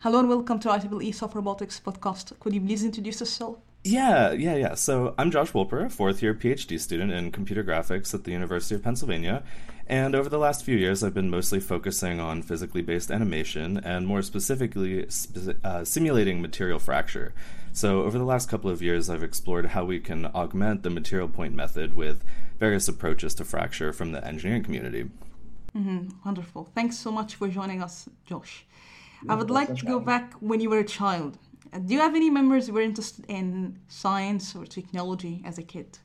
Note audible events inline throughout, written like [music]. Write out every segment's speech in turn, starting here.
Hello and welcome to IEEE Soft Robotics podcast. Could you please introduce yourself? Yeah, yeah, yeah. So I'm Josh Wolper, fourth year PhD student in computer graphics at the University of Pennsylvania. And over the last few years, I've been mostly focusing on physically based animation and more specifically uh, simulating material fracture. So over the last couple of years, I've explored how we can augment the material point method with various approaches to fracture from the engineering community. Mm-hmm. Wonderful. Thanks so much for joining us, Josh. I would like to go back when you were a child. Uh, do you have any memories you were interested in science or technology as a kid?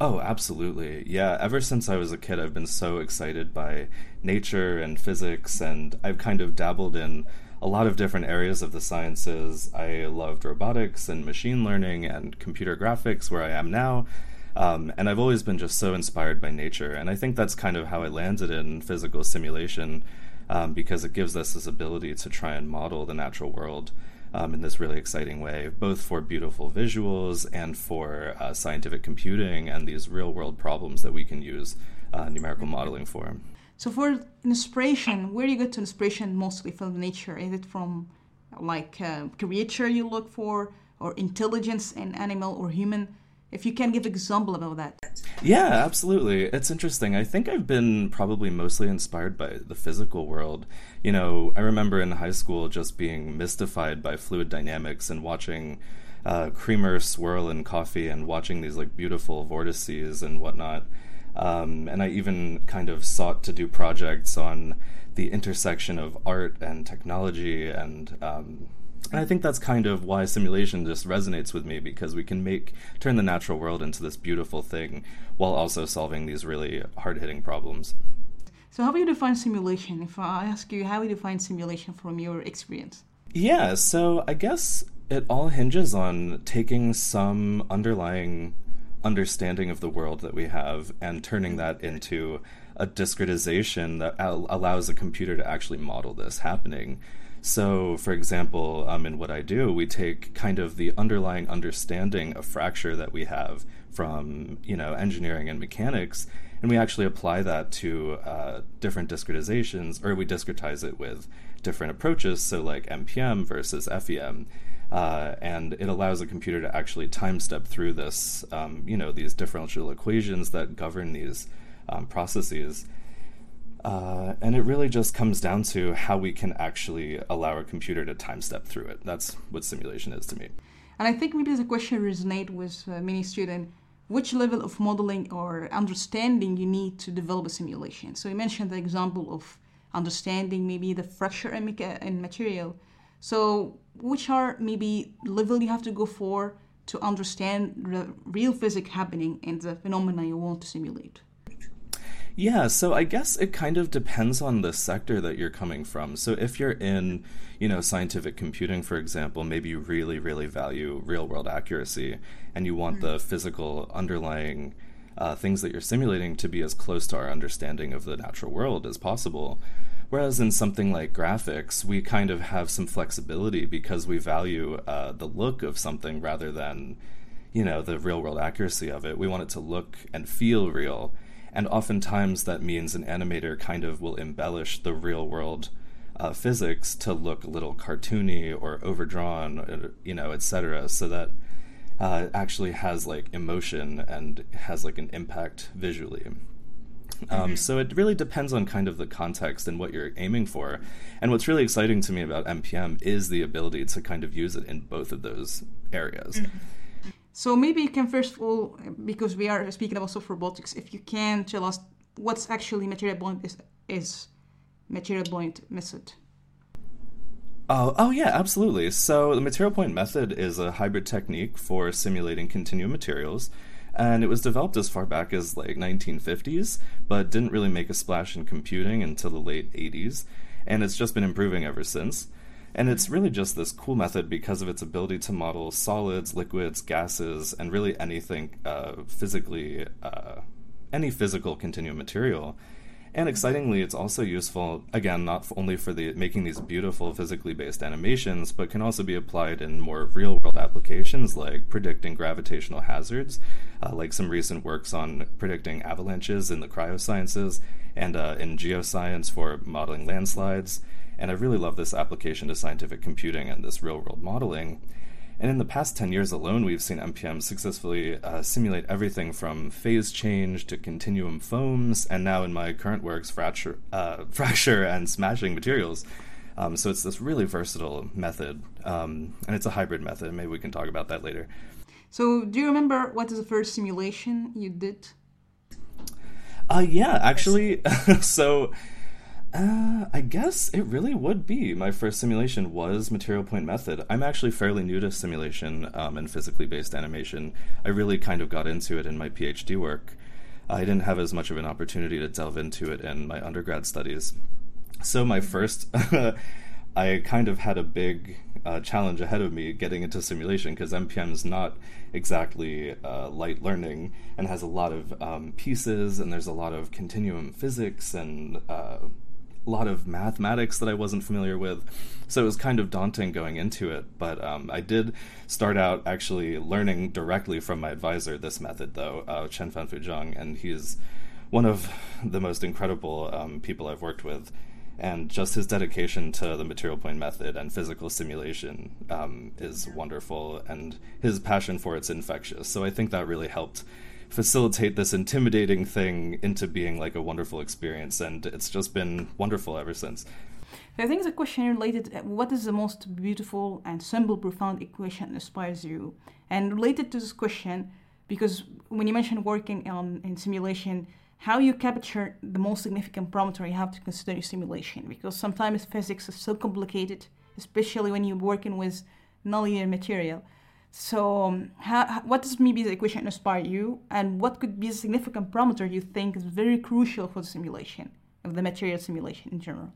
Oh, absolutely. Yeah, ever since I was a kid, I've been so excited by nature and physics, and I've kind of dabbled in a lot of different areas of the sciences. I loved robotics and machine learning and computer graphics, where I am now. Um, and I've always been just so inspired by nature. And I think that's kind of how I landed in physical simulation um, because it gives us this ability to try and model the natural world um, in this really exciting way, both for beautiful visuals and for uh, scientific computing and these real world problems that we can use uh, numerical modeling for. So, for inspiration, where do you get to inspiration mostly from nature? Is it from like uh, creature you look for, or intelligence in animal or human? If you can give example about that. Yeah, absolutely. It's interesting. I think I've been probably mostly inspired by the physical world. You know, I remember in high school just being mystified by fluid dynamics and watching uh, creamer swirl in coffee and watching these like beautiful vortices and whatnot. Um, and I even kind of sought to do projects on the intersection of art and technology and um, and I think that's kind of why simulation just resonates with me because we can make turn the natural world into this beautiful thing while also solving these really hard hitting problems. So, how do you define simulation? If I ask you, how do you define simulation from your experience? Yeah, so I guess it all hinges on taking some underlying understanding of the world that we have and turning that into a discretization that allows a computer to actually model this happening. So, for example, um, in what I do, we take kind of the underlying understanding of fracture that we have from you know engineering and mechanics, and we actually apply that to uh, different discretizations, or we discretize it with different approaches. So, like MPM versus FEM. Uh, and it allows a computer to actually time step through this, um, you know, these differential equations that govern these um, processes uh, and it really just comes down to how we can actually allow a computer to time step through it. That's what simulation is to me. And I think maybe the question resonate with uh, many students. Which level of modeling or understanding you need to develop a simulation? So you mentioned the example of understanding maybe the fracture in, material. So which are maybe level you have to go for to understand the real physics happening in the phenomena you want to simulate? Yeah, so I guess it kind of depends on the sector that you're coming from. So if you're in, you know, scientific computing, for example, maybe you really, really value real world accuracy and you want the physical underlying uh, things that you're simulating to be as close to our understanding of the natural world as possible. Whereas in something like graphics, we kind of have some flexibility because we value uh, the look of something rather than, you know, the real world accuracy of it. We want it to look and feel real and oftentimes that means an animator kind of will embellish the real world uh, physics to look a little cartoony or overdrawn, uh, you know, etc., so that uh, actually has like emotion and has like an impact visually. Um, mm-hmm. so it really depends on kind of the context and what you're aiming for. And what's really exciting to me about MPM is the ability to kind of use it in both of those areas. Mm-hmm. So maybe you can first of all, because we are speaking about soft robotics, if you can tell us what's actually material point is, is material point method. Oh, oh yeah, absolutely. So the material point method is a hybrid technique for simulating continuum materials, and it was developed as far back as like 1950s, but didn't really make a splash in computing until the late 80s, and it's just been improving ever since. And it's really just this cool method because of its ability to model solids, liquids, gases, and really anything uh, physically, uh, any physical continuum material. And excitingly, it's also useful again not only for the making these beautiful physically based animations, but can also be applied in more real world applications like predicting gravitational hazards, uh, like some recent works on predicting avalanches in the cryosciences and uh, in geoscience for modeling landslides. And I really love this application to scientific computing and this real world modeling. And in the past 10 years alone, we've seen MPM successfully uh, simulate everything from phase change to continuum foams, and now in my current works, fracture, uh, [laughs] fracture and smashing materials. Um, so it's this really versatile method, um, and it's a hybrid method. Maybe we can talk about that later. So, do you remember what is the first simulation you did? Uh, yeah, actually, [laughs] so uh, I guess it really would be. My first simulation was Material Point Method. I'm actually fairly new to simulation um, and physically based animation. I really kind of got into it in my PhD work. I didn't have as much of an opportunity to delve into it in my undergrad studies. So, my first, [laughs] I kind of had a big uh, challenge ahead of me getting into simulation because MPM is not exactly uh, light learning and has a lot of um, pieces, and there's a lot of continuum physics and uh, lot of mathematics that I wasn't familiar with. So it was kind of daunting going into it. But um, I did start out actually learning directly from my advisor this method, though, uh, Chenfanfu Jiang, and he's one of the most incredible um, people I've worked with. And just his dedication to the material point method and physical simulation um, is wonderful, and his passion for it's infectious. So I think that really helped facilitate this intimidating thing into being like a wonderful experience and it's just been wonderful ever since. I think the question related what is the most beautiful and simple profound equation inspires you? And related to this question because when you mentioned working on in simulation how you capture the most significant parameter you have to consider your simulation? Because sometimes physics is so complicated especially when you're working with nonlinear material so, um, how, what does maybe the equation inspire you, and what could be a significant parameter you think is very crucial for the simulation of the material simulation in general?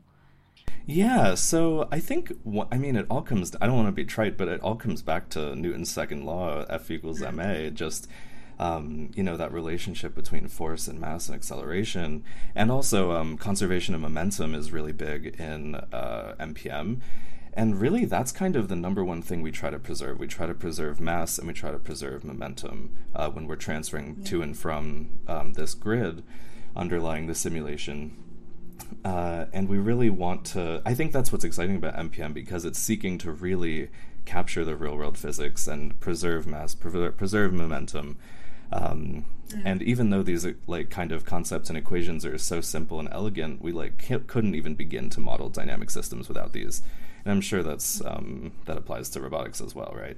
Yeah, so I think I mean it all comes. I don't want to be trite, but it all comes back to Newton's second law: F equals ma. Just um, you know that relationship between force and mass and acceleration, and also um, conservation of momentum is really big in uh, MPM. And really, that's kind of the number one thing we try to preserve. We try to preserve mass and we try to preserve momentum uh, when we're transferring yeah. to and from um, this grid underlying the simulation. Uh, and we really want to, I think that's what's exciting about MPM because it's seeking to really capture the real world physics and preserve mass, preserve, preserve momentum. Um, yeah. And even though these are, like kind of concepts and equations are so simple and elegant, we like couldn't even begin to model dynamic systems without these. And I'm sure that's um, that applies to robotics as well, right?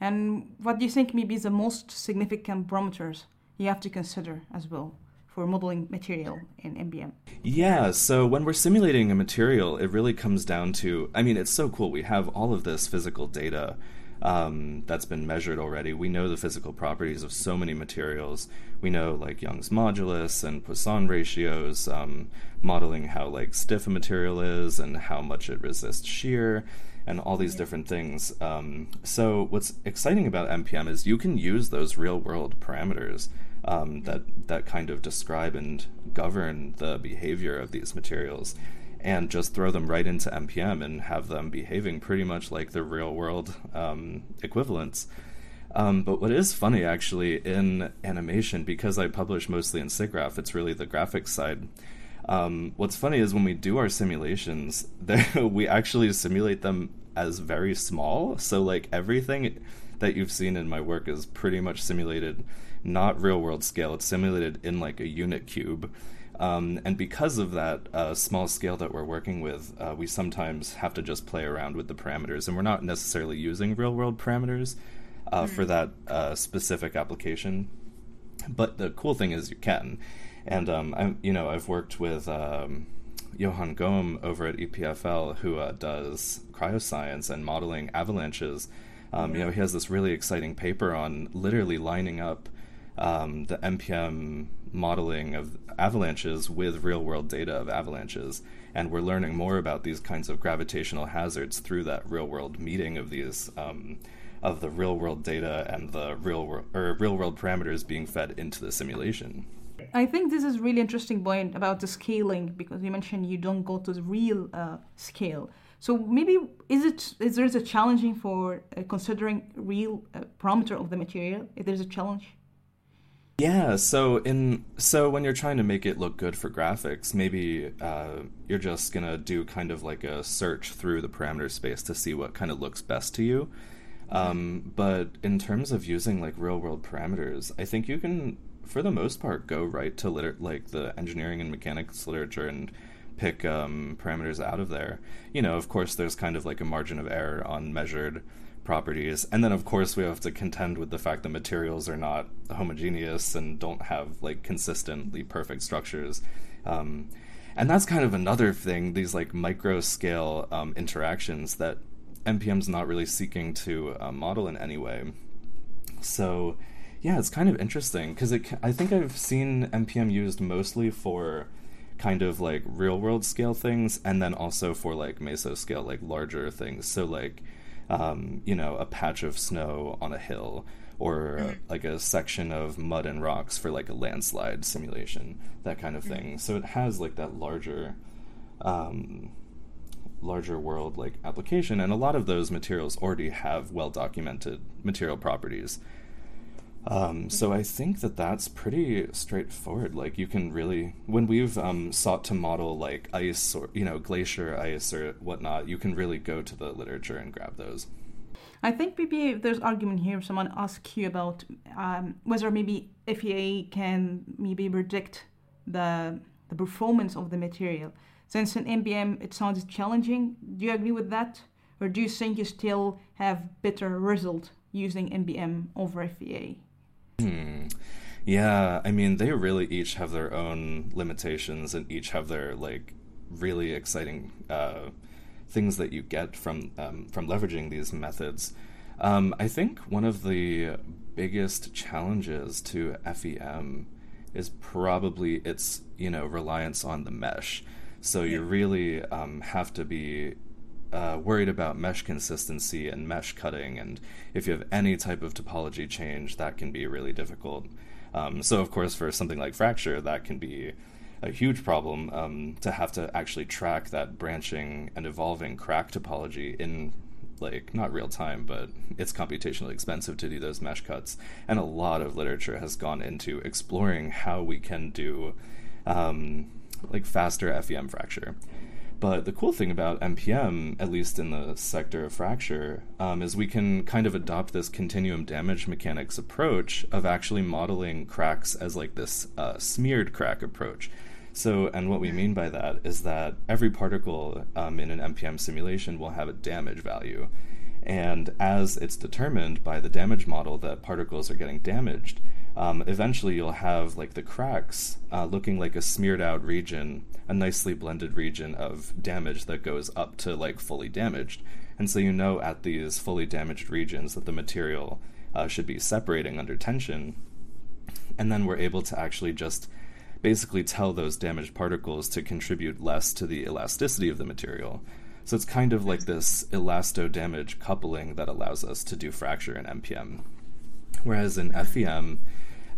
And what do you think maybe the most significant parameters you have to consider as well for modeling material in MPM? Yeah, so when we're simulating a material, it really comes down to I mean, it's so cool. We have all of this physical data um, that's been measured already. We know the physical properties of so many materials. We know like Young's modulus and Poisson ratios, um, modeling how like stiff a material is and how much it resists shear and all these different things. Um, so what's exciting about MPM is you can use those real world parameters um, that that kind of describe and govern the behavior of these materials and just throw them right into MPM and have them behaving pretty much like the real world um, equivalents. Um, but what is funny actually in animation, because I publish mostly in SIGGRAPH, it's really the graphics side. Um, what's funny is when we do our simulations, [laughs] we actually simulate them as very small. So, like, everything that you've seen in my work is pretty much simulated, not real world scale, it's simulated in like a unit cube. Um, and because of that uh, small scale that we're working with, uh, we sometimes have to just play around with the parameters, and we're not necessarily using real world parameters uh, mm-hmm. for that uh, specific application. But the cool thing is you can, and um, I'm you know I've worked with. Um, Johan Gaume over at EPFL, who uh, does cryoscience and modeling avalanches. Um, you know, he has this really exciting paper on literally lining up um, the MPM modeling of avalanches with real world data of avalanches. And we're learning more about these kinds of gravitational hazards through that real world meeting of these. Um, of the real world data and the real world or real world parameters being fed into the simulation. I think this is really interesting point about the scaling because you mentioned you don't go to the real uh, scale. So maybe is it is there a challenging for uh, considering real uh, parameter of the material? If there's a challenge. Yeah, so in so when you're trying to make it look good for graphics, maybe uh, you're just gonna do kind of like a search through the parameter space to see what kind of looks best to you. Um, but in terms of using like real world parameters, I think you can, for the most part, go right to liter- like the engineering and mechanics literature and pick um, parameters out of there. You know, of course, there's kind of like a margin of error on measured properties, and then of course we have to contend with the fact that materials are not homogeneous and don't have like consistently perfect structures. Um, and that's kind of another thing these like micro scale um, interactions that MPM's not really seeking to uh, model in any way so yeah it's kind of interesting because i think i've seen MPM used mostly for kind of like real world scale things and then also for like meso scale like larger things so like um, you know a patch of snow on a hill or mm-hmm. like a section of mud and rocks for like a landslide simulation that kind of mm-hmm. thing so it has like that larger um, larger world like application and a lot of those materials already have well documented material properties um, so I think that that's pretty straightforward. Like you can really, when we've um, sought to model like ice or you know glacier ice or whatnot, you can really go to the literature and grab those. I think maybe there's argument here. Someone asked you about um, whether maybe FEA can maybe predict the the performance of the material. Since in MPM it sounds challenging, do you agree with that? Or do you think you still have better result using MPM over FEA? Hmm. Yeah, I mean, they really each have their own limitations and each have their like really exciting uh, things that you get from um, from leveraging these methods. Um, I think one of the biggest challenges to FEM is probably its you know reliance on the mesh. So you really um, have to be uh, worried about mesh consistency and mesh cutting, and if you have any type of topology change, that can be really difficult. Um, so, of course, for something like fracture, that can be a huge problem um, to have to actually track that branching and evolving crack topology in like not real time, but it's computationally expensive to do those mesh cuts. And a lot of literature has gone into exploring how we can do um, like faster FEM fracture. But the cool thing about MPM, at least in the sector of fracture, um, is we can kind of adopt this continuum damage mechanics approach of actually modeling cracks as like this uh, smeared crack approach. So, and what we mean by that is that every particle um, in an MPM simulation will have a damage value. And as it's determined by the damage model that particles are getting damaged, um, eventually you'll have like the cracks uh, looking like a smeared out region, a nicely blended region of damage that goes up to like fully damaged. And so you know at these fully damaged regions that the material uh, should be separating under tension. And then we're able to actually just basically tell those damaged particles to contribute less to the elasticity of the material. So it's kind of like this elasto damage coupling that allows us to do fracture in MPM. Whereas in FEM,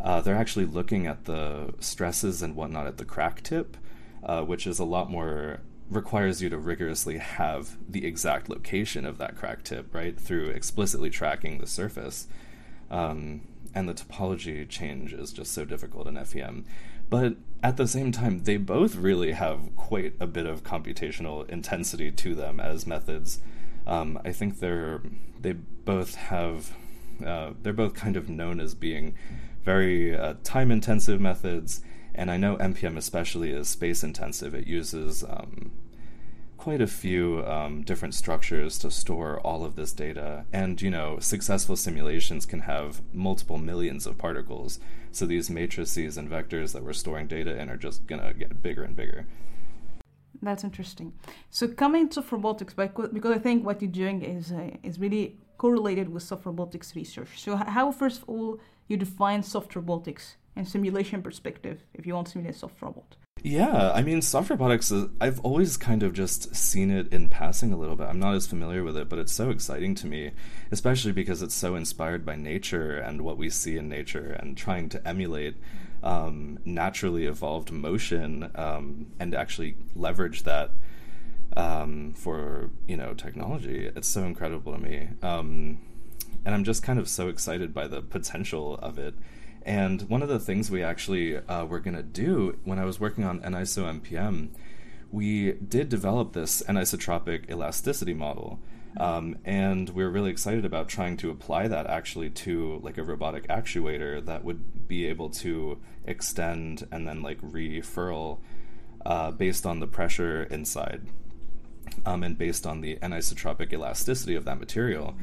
uh, they're actually looking at the stresses and whatnot at the crack tip, uh, which is a lot more requires you to rigorously have the exact location of that crack tip, right, through explicitly tracking the surface. Um, and the topology change is just so difficult in FEM. But at the same time, they both really have quite a bit of computational intensity to them as methods. Um, I think they're they both have uh, they're both kind of known as being very uh, time intensive methods, and I know MPM especially is space intensive. It uses um, quite a few um, different structures to store all of this data, and you know, successful simulations can have multiple millions of particles. So these matrices and vectors that we're storing data in are just gonna get bigger and bigger. That's interesting. So coming to robotics, because I think what you're doing is uh, is really correlated with soft robotics research. So how first of all you define soft robotics and simulation perspective if you want to simulate soft robot? Yeah, I mean, soft robotics, is, I've always kind of just seen it in passing a little bit. I'm not as familiar with it, but it's so exciting to me, especially because it's so inspired by nature and what we see in nature and trying to emulate um, naturally evolved motion um, and actually leverage that um, for, you know, technology. It's so incredible to me. And I'm just kind of so excited by the potential of it. And one of the things we actually uh, were going to do when I was working on AnisoMPM, we did develop this anisotropic elasticity model. Um, and we are really excited about trying to apply that actually to like a robotic actuator that would be able to extend and then like refurl uh, based on the pressure inside um, and based on the anisotropic elasticity of that material.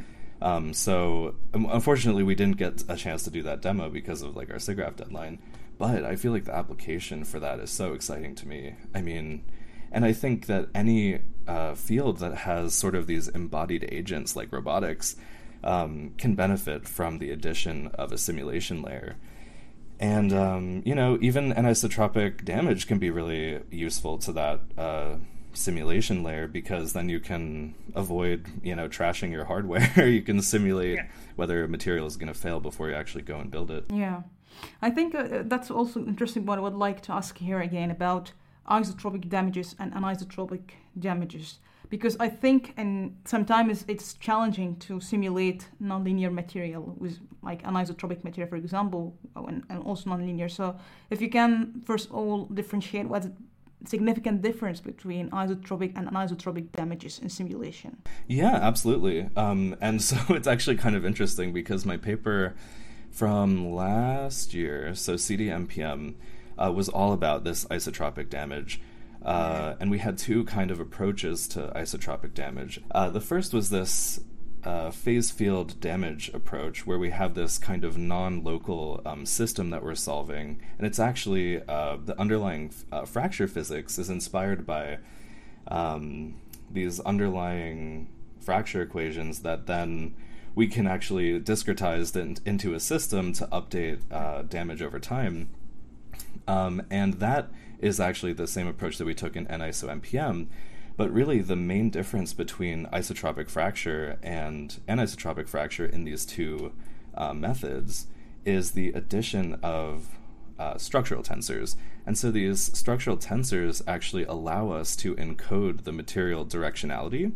Um, so um, unfortunately, we didn't get a chance to do that demo because of like our SIGGRAPH deadline. But I feel like the application for that is so exciting to me. I mean, and I think that any uh, field that has sort of these embodied agents like robotics um, can benefit from the addition of a simulation layer. And um, you know, even anisotropic damage can be really useful to that uh, simulation layer because then you can avoid you know trashing your hardware. [laughs] You can simulate yeah. whether a material is going to fail before you actually go and build it. Yeah. I think uh, that's also interesting what i would like to ask here again about isotropic damages and anisotropic damages. Because i think and sometimes it's challenging to simulate nonlinear material with like anisotropic material for example and, and also nonlinear. So if you can first of all differentiate what's significant difference between isotropic and anisotropic damages in simulation. Yeah, absolutely. Um, and so [laughs] it's actually kind of interesting because my paper from last year, so CDMPM, uh, was all about this isotropic damage. Uh, and we had two kind of approaches to isotropic damage. Uh, the first was this uh, phase field damage approach, where we have this kind of non local um, system that we're solving. And it's actually uh, the underlying uh, fracture physics is inspired by um, these underlying fracture equations that then we can actually discretize in, into a system to update uh, damage over time. Um, and that is actually the same approach that we took in AnisoMPM but really, the main difference between isotropic fracture and anisotropic fracture in these two uh, methods is the addition of uh, structural tensors. And so these structural tensors actually allow us to encode the material directionality.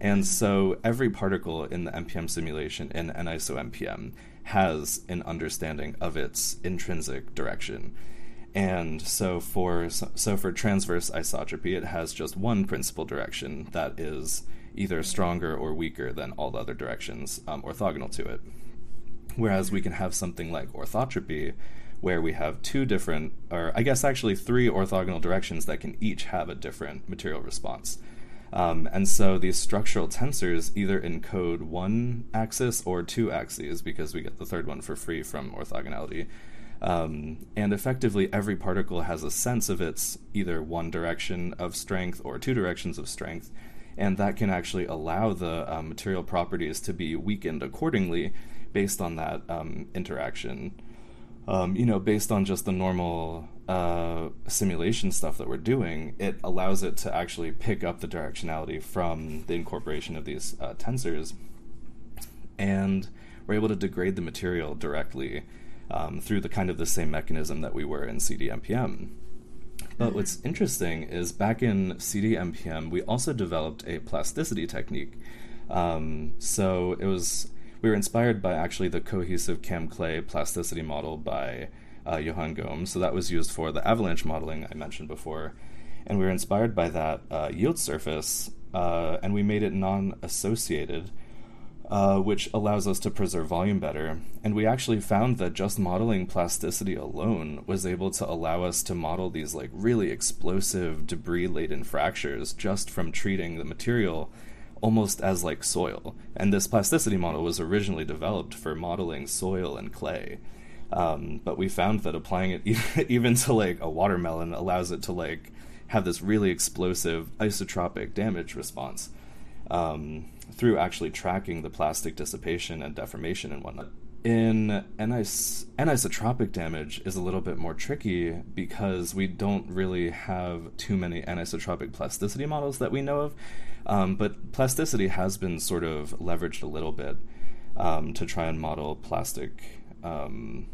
And so every particle in the MPM simulation in AnisoMPM has an understanding of its intrinsic direction. And so for so for transverse isotropy, it has just one principal direction that is either stronger or weaker than all the other directions um, orthogonal to it. Whereas we can have something like orthotropy, where we have two different, or I guess actually three orthogonal directions that can each have a different material response. Um, and so these structural tensors either encode one axis or two axes because we get the third one for free from orthogonality. Um, and effectively, every particle has a sense of its either one direction of strength or two directions of strength. And that can actually allow the uh, material properties to be weakened accordingly based on that um, interaction. Um, you know, based on just the normal uh, simulation stuff that we're doing, it allows it to actually pick up the directionality from the incorporation of these uh, tensors. And we're able to degrade the material directly um, through the kind of the same mechanism that we were in CDMPM. But what's interesting is back in CDMPM, we also developed a plasticity technique. Um, so it was we were inspired by actually the cohesive Cam Clay plasticity model by uh, Johan Gaume. So that was used for the avalanche modeling I mentioned before, and we were inspired by that uh, yield surface, uh, and we made it non-associated uh, which allows us to preserve volume better. And we actually found that just modeling plasticity alone was able to allow us to model these like really explosive debris laden fractures just from treating the material almost as like soil. And this plasticity model was originally developed for modeling soil and clay. Um, but we found that applying it [laughs] even to like a watermelon allows it to like have this really explosive isotropic damage response um, through actually tracking the plastic dissipation and deformation and whatnot. in anis- anisotropic damage is a little bit more tricky because we don't really have too many anisotropic plasticity models that we know of. Um, but plasticity has been sort of leveraged a little bit um, to try and model plastic um,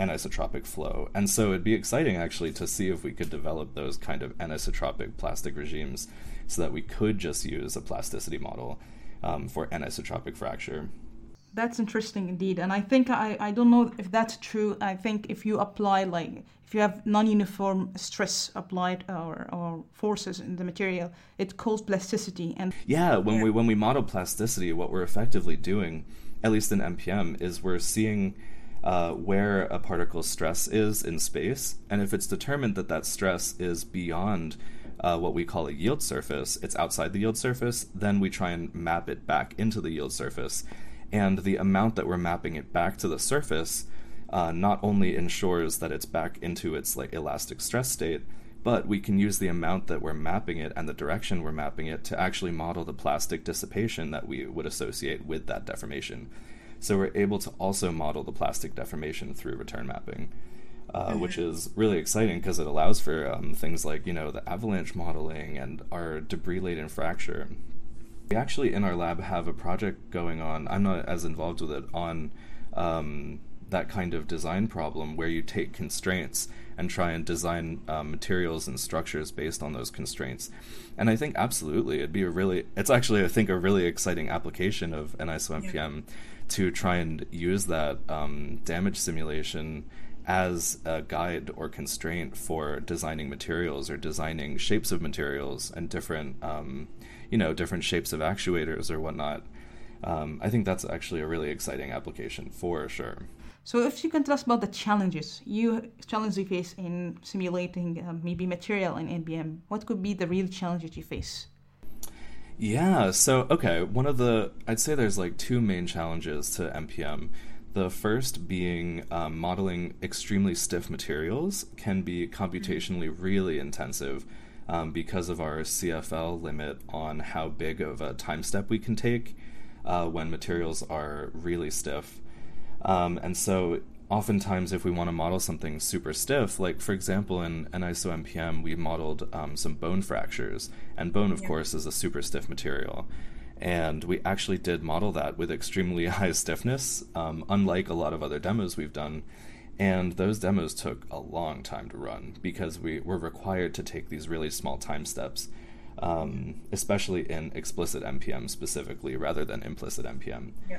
anisotropic flow. And so it'd be exciting actually to see if we could develop those kind of anisotropic plastic regimes so that we could just use a plasticity model um, for anisotropic fracture. That's interesting indeed. And I think I, I don't know if that's true. I think if you apply like if you have non-uniform stress applied or, or forces in the material, it causes plasticity and Yeah, when yeah. we when we model plasticity, what we're effectively doing, at least in MPM, is we're seeing uh, where a particle's stress is in space, and if it's determined that that stress is beyond uh, what we call a yield surface, it's outside the yield surface, then we try and map it back into the yield surface. And the amount that we're mapping it back to the surface uh, not only ensures that it's back into its like elastic stress state, but we can use the amount that we're mapping it and the direction we're mapping it to actually model the plastic dissipation that we would associate with that deformation. So we're able to also model the plastic deformation through return mapping uh, mm-hmm. which is really exciting because it allows for um, things like you know the avalanche modeling and our debris laden fracture. We actually in our lab have a project going on. I'm not as involved with it on um, that kind of design problem where you take constraints and try and design um, materials and structures based on those constraints. And I think absolutely it'd be a really, it's actually, I think, a really exciting application of AnisoMPM yeah. to try and use that um, damage simulation as a guide or constraint for designing materials or designing shapes of materials and different, um, you know, different shapes of actuators or whatnot. Um, I think that's actually a really exciting application for sure. So, if you can tell us about the challenges you challenges you face in simulating uh, maybe material in MPM, what could be the real challenges you face? Yeah. So, okay, one of the I'd say there's like two main challenges to MPM. The first being um, modeling extremely stiff materials can be computationally really intensive um, because of our CFL limit on how big of a time step we can take uh, when materials are really stiff. Um, and so, oftentimes, if we want to model something super stiff, like for example, in AnisoMPM, we modeled um, some bone fractures, and bone, of yeah. course, is a super stiff material and we actually did model that with extremely [laughs] high stiffness, um, unlike a lot of other demos we've done. And those demos took a long time to run because we were required to take these really small time steps, um, especially in explicit MPM specifically, rather than implicit MPM. Yeah.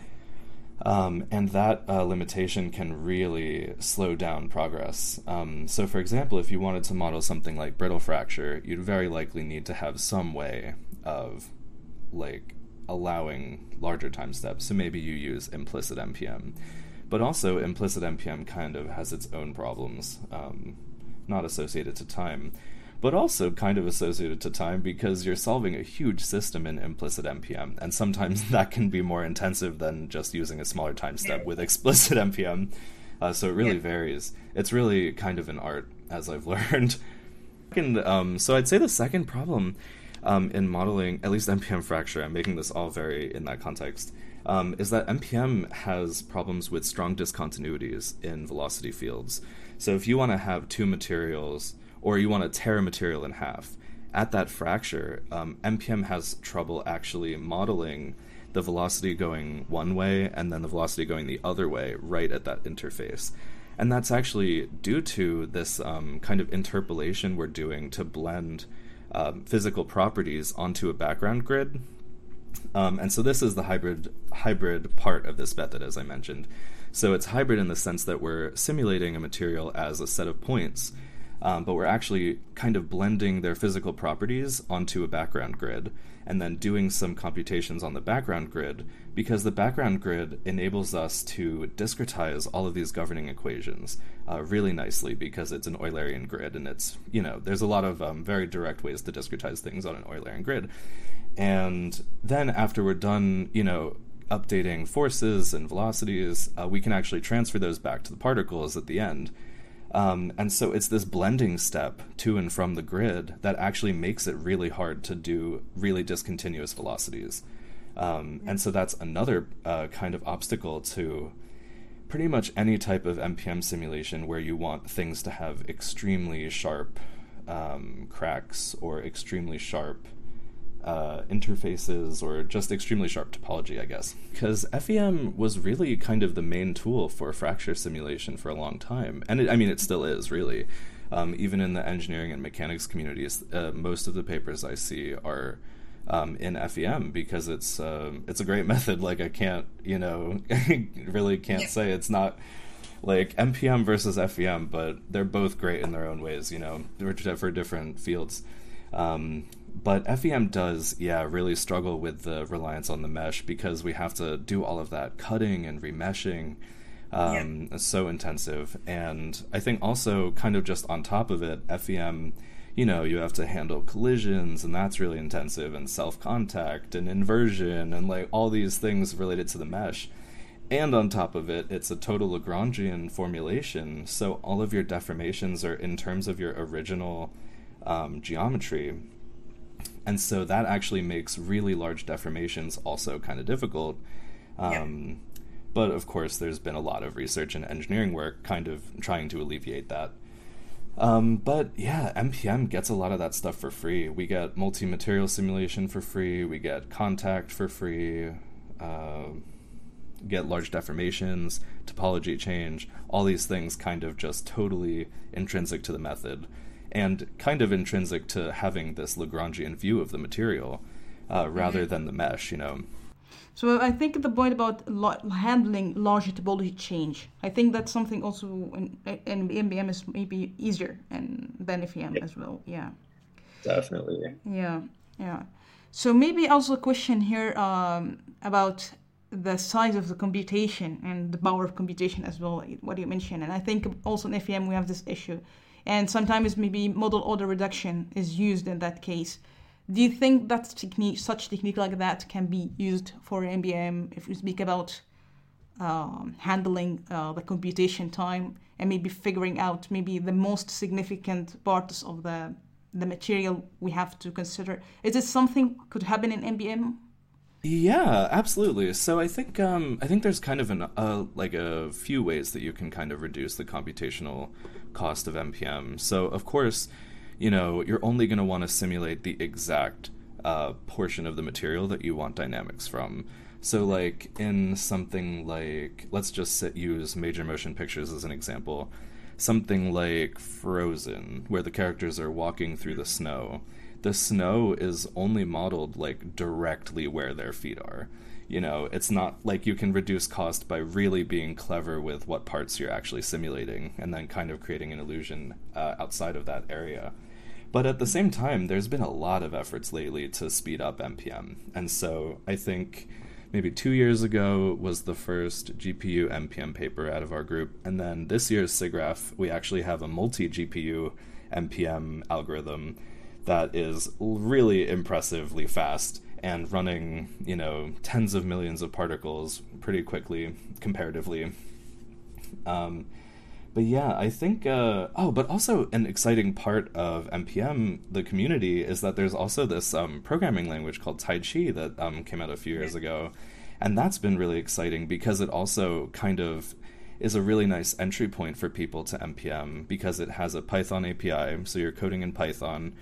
Um, and that uh, limitation can really slow down progress. Um, so, for example, if you wanted to model something like brittle fracture, you'd very likely need to have some way of like allowing larger time steps. So maybe you use implicit MPM. But also, implicit MPM kind of has its own problems, um, not associated to time, but also kind of associated to time because you're solving a huge system in implicit MPM. And sometimes [laughs] that can be more intensive than just using a smaller time step with explicit MPM. Uh, so it really yeah. varies. It's really kind of an art, as I've [laughs] learned. And, um, so I'd say the second problem um, in modeling, at least MPM fracture, I'm making this all very in that context, um, is that MPM has problems with strong discontinuities in velocity fields. So if you want to have two materials, or you want to tear a material in half, at that fracture, um, MPM has trouble actually modeling the velocity going one way and then the velocity going the other way right at that interface. And that's actually due to this um, kind of interpolation we're doing to blend um, physical properties onto a background grid. Um, and so this is the hybrid hybrid part of this method, as I mentioned. So it's hybrid in the sense that we're simulating a material as a set of points, um, but we're actually kind of blending their physical properties onto a background grid and then doing some computations on the background grid because the background grid enables us to discretize all of these governing equations uh, really nicely because it's an Eulerian grid and it's, you know, there's a lot of um, very direct ways to discretize things on an Eulerian grid. And then after we're done, you know, updating forces and velocities, uh, we can actually transfer those back to the particles at the end. Um, and so it's this blending step to and from the grid that actually makes it really hard to do really discontinuous velocities. Um, and so that's another uh, kind of obstacle to pretty much any type of MPM simulation where you want things to have extremely sharp um, cracks or extremely sharp uh, interfaces or just extremely sharp topology, I guess. Because FEM was really kind of the main tool for fracture simulation for a long time. And it, I mean, it still is, really. Um, even in the engineering and mechanics communities, uh, most of the papers I see are um, in FEM because it's uh, it's a great [laughs] method. Like I can't, you know, [laughs] really can't yeah. say it's not like MPM versus FEM, but they're both great in their own ways. You know, for different fields. Um, but FEM does, yeah, really struggle with the reliance on the mesh because we have to do all of that cutting and remeshing. Um, yeah. So intensive, and I think also kind of just on top of it, FEM you know, you have to handle collisions, and that's really intensive, and self contact, and inversion, and like all these things related to the mesh. And on top of it, it's a total Lagrangian formulation, so all of your deformations are in terms of your original um, geometry. And so that actually makes really large deformations also kind of difficult. Um, yeah. But of course, there's been a lot of research and engineering work kind of trying to alleviate that. Um, but yeah, MPM gets a lot of that stuff for free. We get multi material simulation for free, we get contact for free, uh, get large deformations, topology change, all these things kind of just totally intrinsic to the method and kind of intrinsic to having this Lagrangian view of the material uh, rather mm-hmm. than the mesh, you know. So I think the point about lo- handling large topology change, I think that's something also in, in MPM is maybe easier and than FEM yeah. as well. Yeah. Definitely. Yeah, yeah. So maybe also a question here um, about the size of the computation and the power of computation as well, what you mentioned. And I think also in FEM we have this issue. And sometimes maybe model order reduction is used in that case. Do you think that technique, such technique like that, can be used for MPM if we speak about um, handling uh, the computation time and maybe figuring out maybe the most significant parts of the the material we have to consider? Is it something could happen in MPM? Yeah, absolutely. So I think um, I think there's kind of an uh, like a few ways that you can kind of reduce the computational cost of MPM. So of course you know, you're only going to want to simulate the exact uh, portion of the material that you want dynamics from. So, like in something like, let's just sit, use major motion pictures as an example. Something like Frozen, where the characters are walking through the snow. The snow is only modeled like directly where their feet are. You know, it's not like you can reduce cost by really being clever with what parts you're actually simulating and then kind of creating an illusion uh, outside of that area. But at the same time, there's been a lot of efforts lately to speed up MPM. And so I think maybe two years ago was the first GPU MPM paper out of our group. And then this year's SIGGRAPH, we actually have a multi GPU MPM algorithm that is really impressively fast and running, you know, tens of millions of particles pretty quickly comparatively. Um, but yeah, I think. Uh, oh, but also an exciting part of MPM, the community, is that there's also this um, programming language called Taichi that um, came out a few years ago, and that's been really exciting because it also kind of is a really nice entry point for people to MPM because it has a Python API, so you're coding in Python,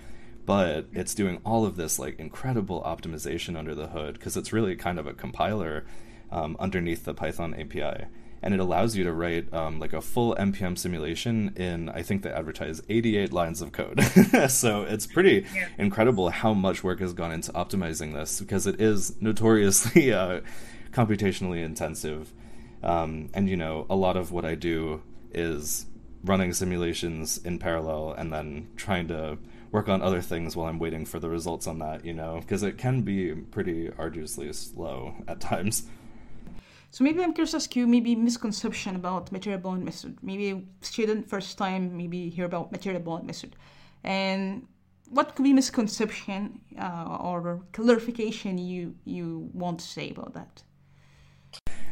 but it's doing all of this like incredible optimization under the hood because it's really kind of a compiler um, underneath the Python API and it allows you to write um, like a full MPM simulation in i think they advertise 88 lines of code. [laughs] So it's pretty yeah. incredible how much work has gone into optimizing this because it is notoriously [laughs] uh, computationally intensive. Um, and you know a lot of what i do is running simulations in parallel and then trying to work on other things while i'm waiting for the results on that you know because it can be pretty arduously slow at times so maybe I'm curious to ask you maybe misconception about material point method. Maybe student first time maybe hear about material point method, and what could be misconception uh, or clarification you you want to say about that?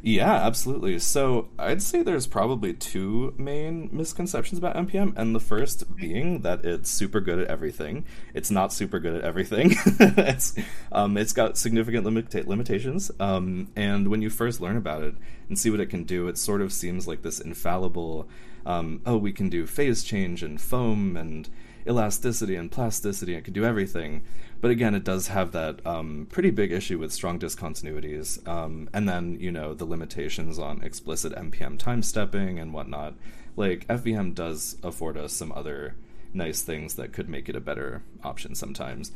Yeah, absolutely. So I'd say there's probably two main misconceptions about MPM, and the first being that it's super good at everything. It's not super good at everything. [laughs] it's um, it's got significant limita- limitations, um, and when you first learn about it and see what it can do, it sort of seems like this infallible. Um, oh, we can do phase change and foam and elasticity and plasticity. It can do everything. But again, it does have that um, pretty big issue with strong discontinuities, um, and then you know the limitations on explicit MPM time stepping and whatnot. Like FVM does afford us some other nice things that could make it a better option sometimes.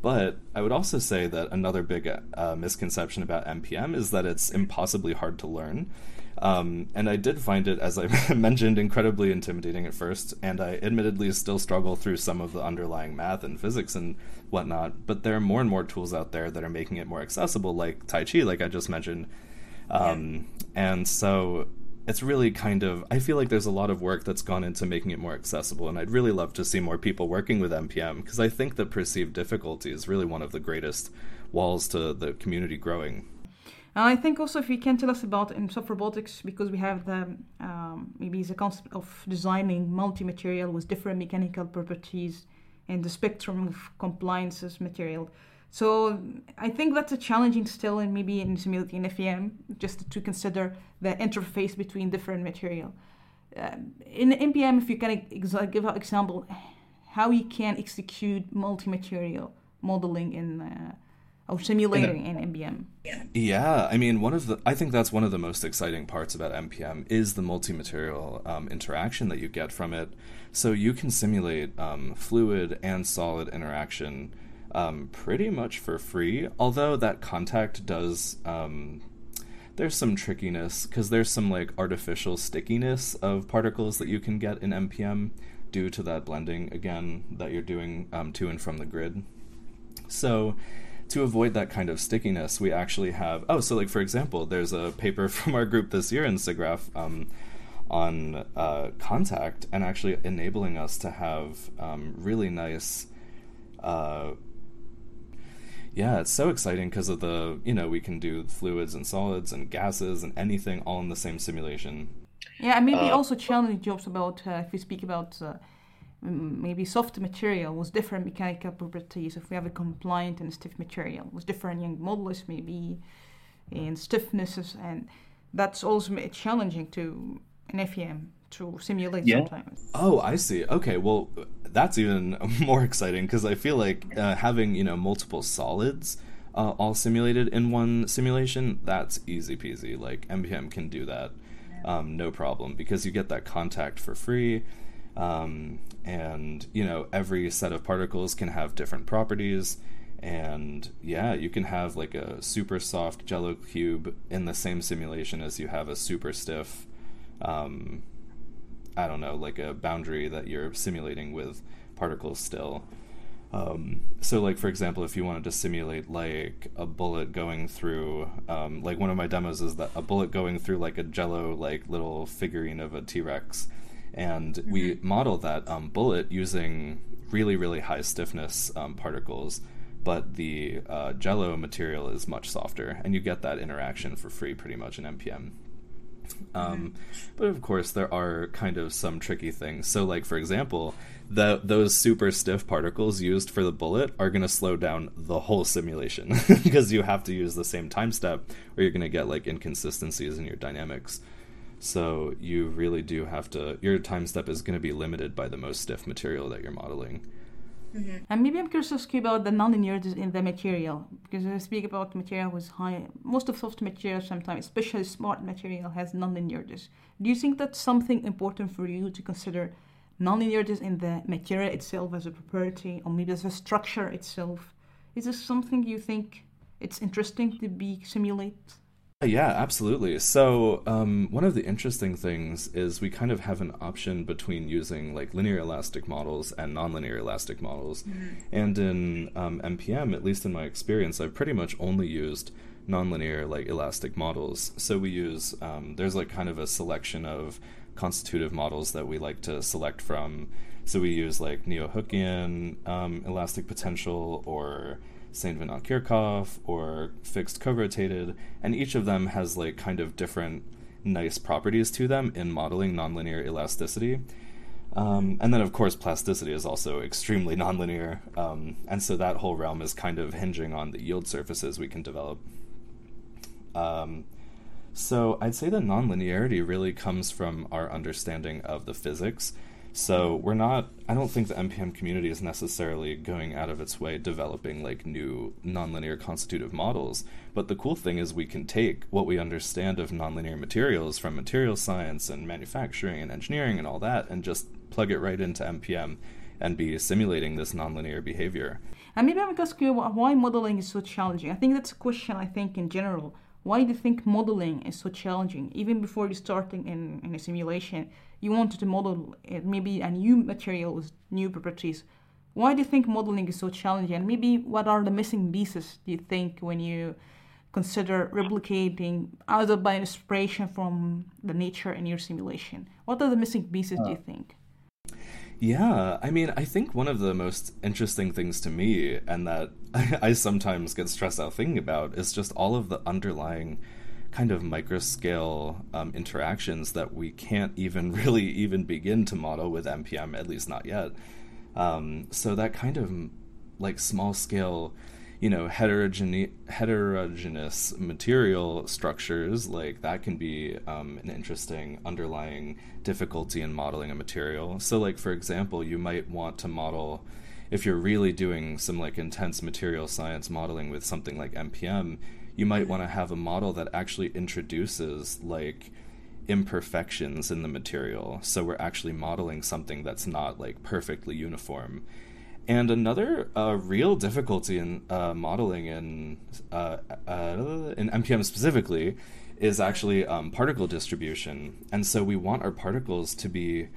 But I would also say that another big uh, misconception about MPM is that it's impossibly hard to learn. Um, and I did find it, as I [laughs] mentioned, incredibly intimidating at first, and I admittedly still struggle through some of the underlying math and physics and whatnot. But there are more and more tools out there that are making it more accessible, like Taichi, like I just mentioned. Um, yeah. And so it's really kind of, I feel like there's a lot of work that's gone into making it more accessible, and I'd really love to see more people working with MPM because I think the perceived difficulty is really one of the greatest walls to the community growing. And I think also if you can tell us about in soft robotics, because we have the um, maybe the concept of designing multi-material with different mechanical properties and the spectrum of compliances material. So I think that's a challenging still, and maybe in simulating FEM, just to consider the interface between different material. Uh, in MPM, if you can ex- give an example, how you can execute multi-material modeling in uh, simulating in, in MPM. Yeah, I mean, one of the I think that's one of the most exciting parts about MPM is the multi-material um, interaction that you get from it. So you can simulate um, fluid and solid interaction um, pretty much for free. Although that contact does um, there's some trickiness because there's some like artificial stickiness of particles that you can get in MPM due to that blending again that you're doing um, to and from the grid. So to avoid that kind of stickiness, we actually have. Oh, so like for example, there's a paper [laughs] from our group this year in SIGGRAPH um, on uh, contact and actually enabling us to have um, really nice. Uh, yeah, it's so exciting because of the you know we can do fluids and solids and gases and anything all in the same simulation. Yeah, and maybe uh, also challenging jobs about uh, if we speak about uh, maybe soft material with different mechanical properties. If we have a compliant and stiff material with different young modulus, maybe in stiffnesses, and that's also challenging to an FEM to simulate yeah. sometimes. Oh, I see. Okay, well, that's even [laughs] more exciting because I feel like uh, having you know multiple solids. Uh, all simulated in one simulation, that's easy peasy. Like MPM can do that, um, no problem, because you get that contact for free. Um, and you know every set of particles can have different properties. And yeah you can have like a super soft jello cube in the same simulation as you have a super stiff um, i don't know like a boundary that you're simulating with particles still. Um, so like for example if you wanted to simulate like a bullet going through um, like one of my demos is that a bullet going through like a jello like little figurine of a t-rex and mm-hmm. we model that um, bullet using really really high stiffness um, particles but the uh, jello material is much softer and you get that interaction for free pretty much in MPM um, mm-hmm. but of course there are kind of some tricky things so like for example the, those super stiff particles used for the bullet are going to slow down the whole simulation [laughs] because you have to use the same time step or you're going to get like inconsistencies in your dynamics so you really do have to, your time step is going to be limited by the most stiff material that you're modeling. Mm-hmm. And maybe I'm curious to ask about the nonlinearities in the material, because I speak about material with high, most of soft materials sometimes, especially smart material, has nonlinearities. Do you think that's something important for you to consider nonlinearities in the material itself as a property, or maybe as a structure itself? Is this something you think it's interesting to be simulate? Yeah, absolutely. So, um, one of the interesting things is we kind of have an option between using like linear elastic models and nonlinear elastic models. Mm-hmm. And in um, MPM, at least in my experience, I've pretty much only used nonlinear like elastic models. So we use um, there's like kind of a selection of constitutive models that we like to select from. So we use like neo-Hookean um, elastic potential or St. Venant Kirchhoff or fixed co-rotated, and each of them has like kind of different nice properties to them in modeling nonlinear elasticity. Um, and then, of course, plasticity is also extremely [laughs] nonlinear, um, and so that whole realm is kind of hinging on the yield surfaces we can develop. Um, so I'd say the nonlinearity really comes from our understanding of the physics. So we're not. I don't think the MPM community is necessarily going out of its way developing like new nonlinear constitutive models. But the cool thing is we can take what we understand of nonlinear materials from material science and manufacturing and engineering and all that, and just plug it right into MPM and be simulating this nonlinear behavior. And maybe I would ask you why modeling is so challenging. I think that's a question I think in general. Why do you think modeling is so challenging? Even before you're starting in, in a simulation, you wanted to model maybe a new material with new properties. Why do you think modeling is so challenging? And maybe what are the missing pieces do you think when you consider replicating either by inspiration from the nature in your simulation? What are the missing pieces uh, do you think? Yeah, I mean, I think one of the most interesting things to me, and that [laughs] I sometimes get stressed out thinking about, is just all of the underlying kind of microscale um, interactions that we can't even [laughs] really even begin to model with MPM at least not yet. Um, so that kind of like small scale you know heterogene- heterogeneous material structures like that can be um, an interesting underlying difficulty in modeling a material. So like for example you might want to model if you're really doing some like intense material science modeling with something like MPM you might want to have a model that actually introduces like imperfections in the material. So we're actually modeling something that's not like perfectly uniform. And another uh, real difficulty in uh, modeling in uh, uh in MPM specifically is actually um, particle distribution. And so we want our particles to be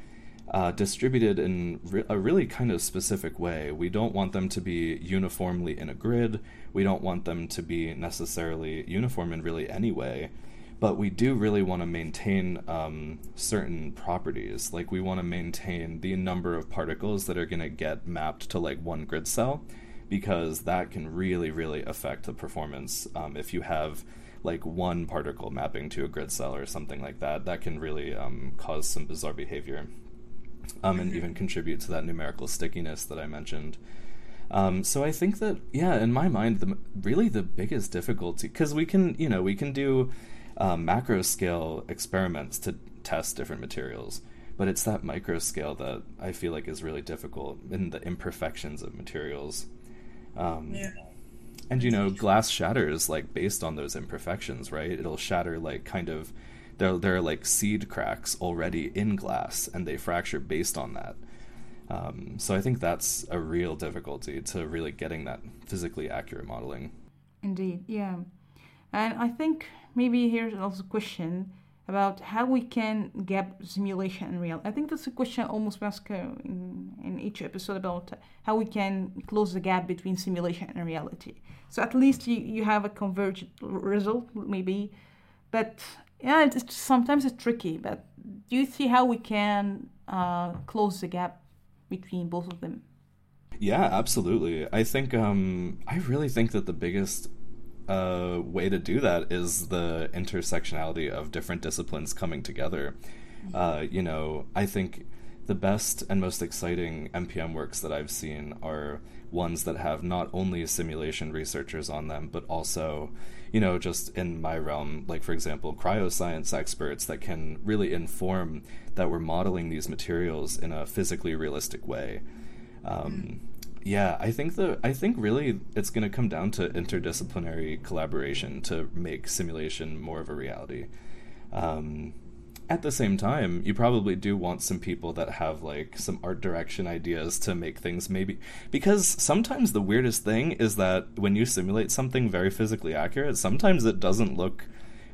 uh, distributed in re- a really kind of specific way. We don't want them to be uniformly in a grid. We don't want them to be necessarily uniform in really any way. But we do really want to maintain um, certain properties. Like we want to maintain the number of particles that are going to get mapped to like one grid cell, because that can really, really affect the performance. Um, if you have like one particle mapping to a grid cell or something like that, that can really um, cause some bizarre behavior um, and even contribute to that numerical stickiness that I mentioned. Um, so I think that yeah, in my mind, the really the biggest difficulty because we can you know we can do um, macro scale experiments to test different materials, but it's that micro scale that I feel like is really difficult in the imperfections of materials. Um, yeah. And you know, glass shatters like based on those imperfections, right? It'll shatter like kind of there there are like seed cracks already in glass, and they fracture based on that. Um, so I think that's a real difficulty to really getting that physically accurate modeling. Indeed, yeah, and I think maybe here's also a question about how we can gap simulation and real. I think that's a question almost asked uh, in, in each episode about how we can close the gap between simulation and reality. So at least you, you have a convergent result, maybe, but yeah, it's, sometimes it's tricky, but do you see how we can uh, close the gap between both of them? Yeah, absolutely. I think um, I really think that the biggest uh, way to do that is the intersectionality of different disciplines coming together. Mm-hmm. Uh, you know, I think the best and most exciting MPM works that I've seen are ones that have not only simulation researchers on them, but also, you know, just in my realm, like for example, cryoscience experts that can really inform that we're modeling these materials in a physically realistic way. Um, yeah, I think the I think really it's going to come down to interdisciplinary collaboration to make simulation more of a reality. Um, at the same time, you probably do want some people that have like some art direction ideas to make things maybe because sometimes the weirdest thing is that when you simulate something very physically accurate, sometimes it doesn't look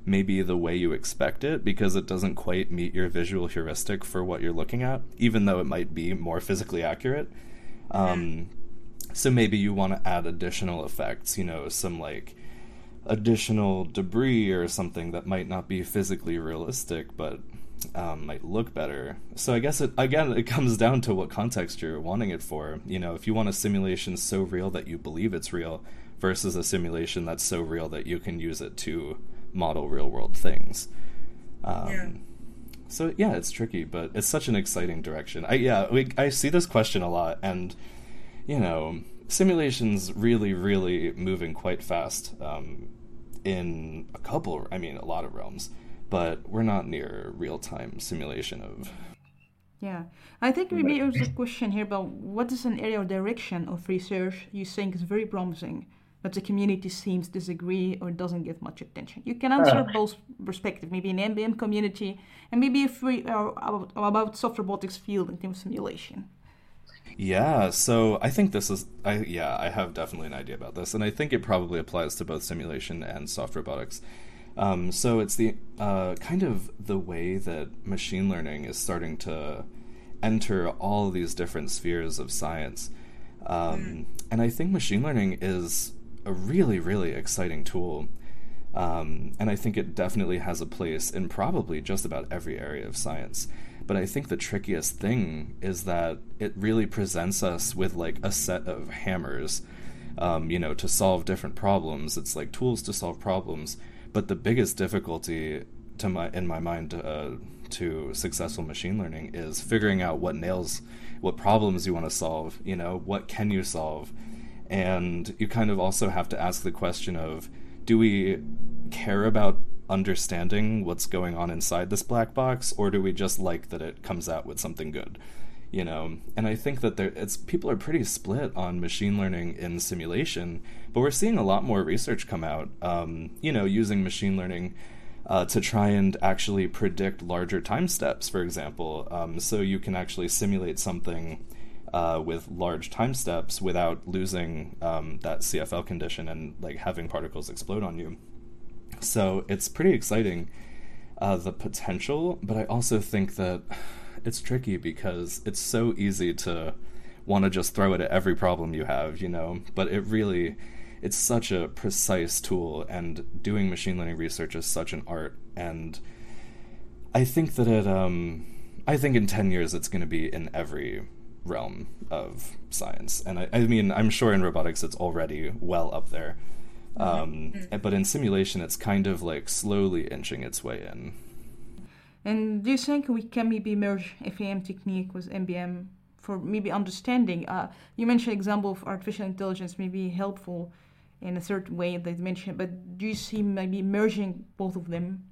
maybe the way you expect it because it doesn't quite meet your visual heuristic for what you're looking at, even though it might be more physically accurate. Um, so maybe you want to add additional effects, you know, some like additional debris or something that might not be physically realistic but um, might look better. So I guess it again it comes down to what context you're wanting it for. You know, if you want a simulation so real that you believe it's real versus a simulation that's so real that you can use it to model real world things. Um, yeah. So yeah, it's tricky, but it's such an exciting direction. I yeah, we, I see this question a lot, and you know, simulations really, really moving quite fast um, in a couple. I mean, a lot of realms, but we're not near real time simulation of. Yeah, I think maybe there's a question here about what is an area or direction of research you think is very promising but the community seems disagree or doesn't give much attention. You can answer uh. both perspectives, maybe an MPM community and maybe if we are about, about soft robotics field in terms of simulation. Yeah, so I think this is I yeah, I have definitely an idea about this and I think it probably applies to both simulation and soft robotics. Um, so it's the uh, kind of the way that machine learning is starting to enter all these different spheres of science. Um, and I think machine learning is a really, really exciting tool. Um, and I think it definitely has a place in probably just about every area of science. But I think the trickiest thing is that it really presents us with like a set of hammers, um, you know, to solve different problems. It's like tools to solve problems. But the biggest difficulty to my in my mind uh, to successful machine learning is figuring out what nails, what problems you want to solve. You know, what can you solve? And you kind of also have to ask the question of do we care about understanding what's going on inside this black box or do we just like that it comes out with something good you know and i think that there it's people are pretty split on machine learning in simulation but we're seeing a lot more research come out um, you know using machine learning uh, to try and actually predict larger time steps for example um, so you can actually simulate something uh, with large time steps without losing um, that CFL condition and like having particles explode on you. So it's pretty exciting, uh, the potential, but I also think that it's tricky because it's so easy to want to just throw it at every problem you have, you know, but it really it's such a precise tool and doing machine learning research is such an art and I think that it um I think in 10 years it's going to be in every realm of science. And I, I, mean, I'm sure in robotics it's already well up there. Um, mm-hmm. But in simulation, it's kind of like slowly inching its way in. And do you think we can maybe merge FEM technique with MPM for maybe understanding? Uh, you mentioned example of artificial intelligence may be helpful in a certain way that you mentioned, but do you see maybe merging both of them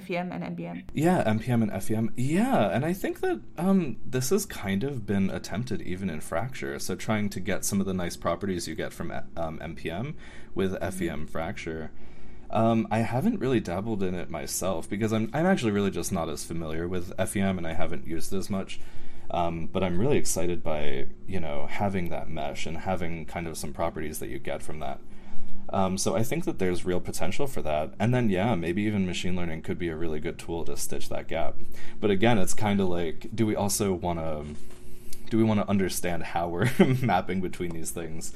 FEM and MPM. Yeah, MPM and FEM. Yeah, and I think that um, this has kind of been attempted even in fracture. So trying to get some of the nice properties you get from um, MPM with mm-hmm. FEM fracture. Um, I haven't really dabbled in it myself because I'm I'm actually really just not as familiar with FEM and I haven't used it as much. Um, but I'm really excited by you know having that mesh and having kind of some properties that you get from that. Um, so I think that there's real potential for that. And then, yeah, maybe even machine learning could be a really good tool to stitch that gap. But again, it's kind of like, do we also want to do we want to understand how we're [laughs] mapping between these things?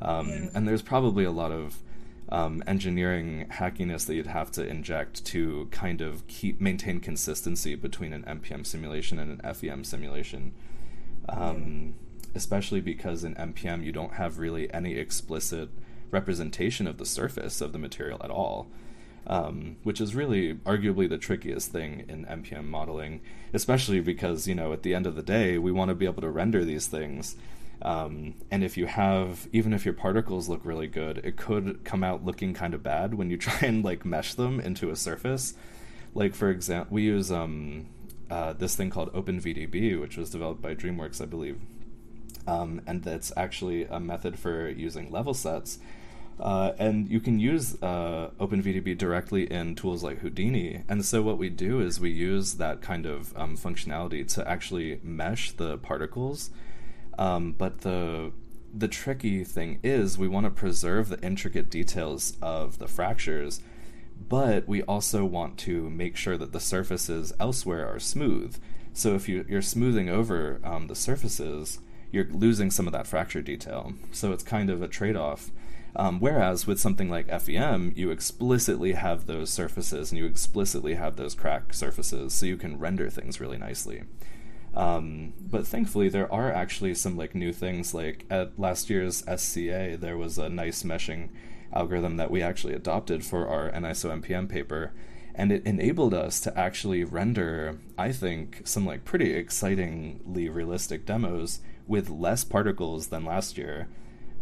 Um, yeah. And there's probably a lot of um, engineering hackiness that you'd have to inject to kind of keep maintain consistency between an MPM simulation and an FEM simulation. Um, especially because in MPM you don't have really any explicit representation of the surface of the material at all. Um, which is really arguably the trickiest thing in MPM modeling, especially because, you know, at the end of the day, we want to be able to render these things. Um, and if you have, even if your particles look really good, it could come out looking kind of bad when you [laughs] try and like mesh them into a surface. Like, for example, we use um, uh, this thing called OpenVDB, which was developed by DreamWorks, I believe. Um, and that's actually a method for using level sets uh, and you can use uh, OpenVDB directly in tools like Houdini. And so what we do is we use that kind of um, functionality to actually mesh the particles. Um, but the the tricky thing is we want to preserve the intricate details of the fractures, but we also want to make sure that the surfaces elsewhere are smooth. So if you, you're smoothing over um, the surfaces, you're losing some of that fracture detail. So it's kind of a trade off. Um, whereas with something like FEM, you explicitly have those surfaces and you explicitly have those crack surfaces, so you can render things really nicely. Um, but thankfully, there are actually some like new things. Like at last year's SCA, there was a nice meshing algorithm that we actually adopted for our AnisoMPM paper. And it enabled us to actually render, I think, some like pretty excitingly realistic demos with less particles than last year,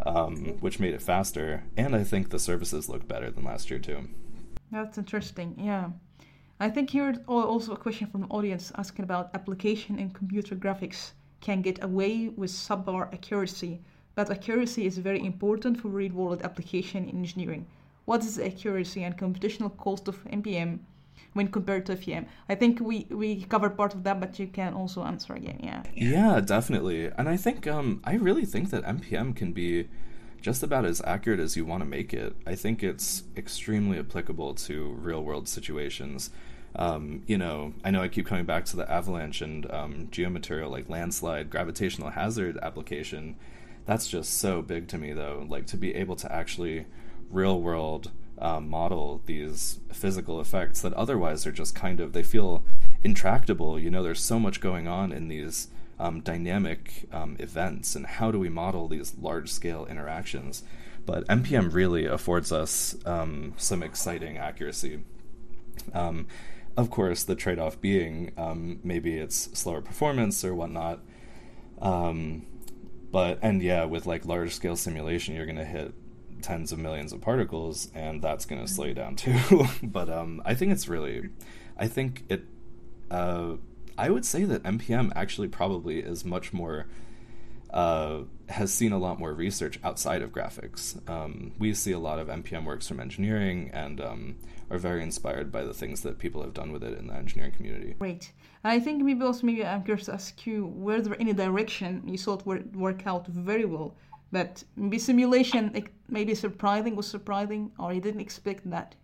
um, which made it faster. And I think the services look better than last year too. That's interesting. Yeah. I think here also a question from audience asking about application in computer graphics can get away with subpar accuracy, but accuracy is very important for real-world application in engineering. What is the accuracy and computational cost of MPM when compared to FEM? I think we, we covered part of that, but you can also answer again. Yeah. Yeah, definitely. And I think um, I really think that MPM can be just about as accurate as you want to make it. I think it's extremely applicable to real world situations. Um, you know, I know I keep coming back to the avalanche and um, geomaterial, like landslide, gravitational hazard application. That's just so big to me, though. Like to be able to actually real world uh, model these physical effects that otherwise are just kind of, they feel intractable. You know, there's so much going on in these um, dynamic um, events and how do we model these large scale interactions. But MPM really affords us um, some exciting accuracy. Um, of course, the trade off being um, maybe it's slower performance or whatnot. Um, but, and yeah, with like large scale simulation, you're going to hit tens of millions of particles, and that's going to slow you down too. [laughs] but um, I think it's really, I think it. Uh, I would say that MPM actually probably is much more uh, has seen a lot more research outside of graphics. Um, we see a lot of MPM works from engineering and um, are very inspired by the things that people have done with it in the engineering community. Great. I think maybe also maybe I'm curious to ask you were there any direction you thought would work out very well, but maybe simulation like, maybe surprising was surprising or you didn't expect that.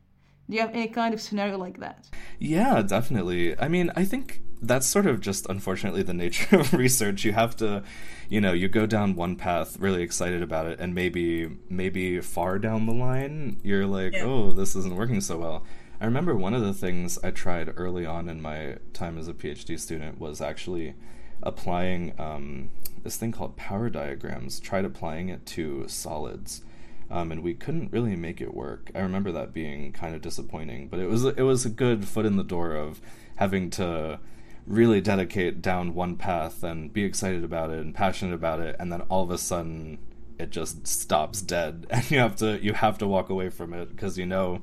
Do you have any kind of scenario like that? Yeah, definitely. I mean, I think that's sort of just unfortunately the nature [laughs] of research. You have to, you know, you go down one path, really excited about it, and maybe maybe far down the line, you're like, yeah. oh, this isn't working so well. I remember one of the things I tried early on in my time as a PhD student was actually applying um, this thing called power diagrams. Tried applying it to solids um, and we couldn't really make it work. I remember that being kind of disappointing, but it was it was a good foot in the door of having to really dedicate down one path and be excited about it and passionate about it, and then all of a sudden it just stops dead, [laughs] and you have to you have to walk away from it because you know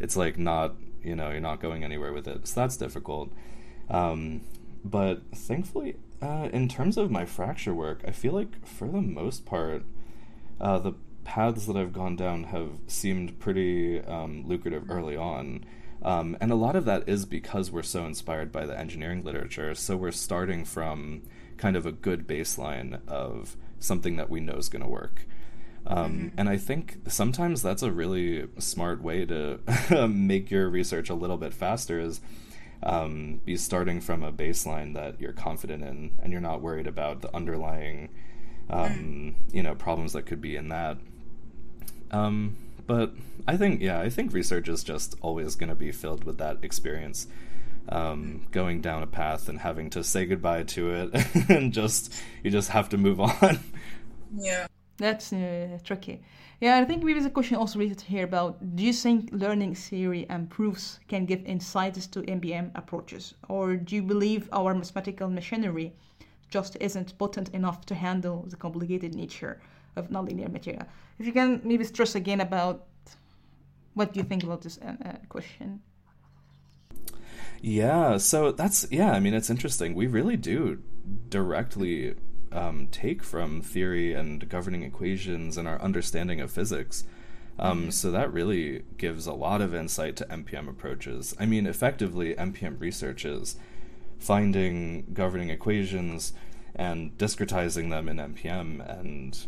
it's like not you know you're not going anywhere with it. So that's difficult. Um, but thankfully, uh, in terms of my fracture work, I feel like for the most part, uh, the paths that I've gone down have seemed pretty um, lucrative early on. Um, and a lot of that is because we're so inspired by the engineering literature. So we're starting from kind of a good baseline of something that we know is going to work. Um, mm-hmm. And I think sometimes that's a really smart way to [laughs] make your research a little bit faster is um, be starting from a baseline that you're confident in and you're not worried about the underlying um, you know problems that could be in that um, but I think, yeah, I think research is just always going to be filled with that experience. Um, going down a path and having to say goodbye to it, [laughs] and just you just have to move on. Yeah, that's uh, tricky. Yeah, I think maybe a question also related here about: Do you think learning theory and proofs can give insights to MPM approaches, or do you believe our mathematical machinery just isn't potent enough to handle the complicated nature of nonlinear material. If you can maybe stress again about what do you think about this uh, uh, question? Yeah, so that's yeah. I mean, it's interesting. We really do directly um, take from theory and governing equations and our understanding of physics. Um, mm-hmm. so that really gives a lot of insight to MPM approaches. I mean, effectively, MPM research is finding governing equations and discretizing them in MPM and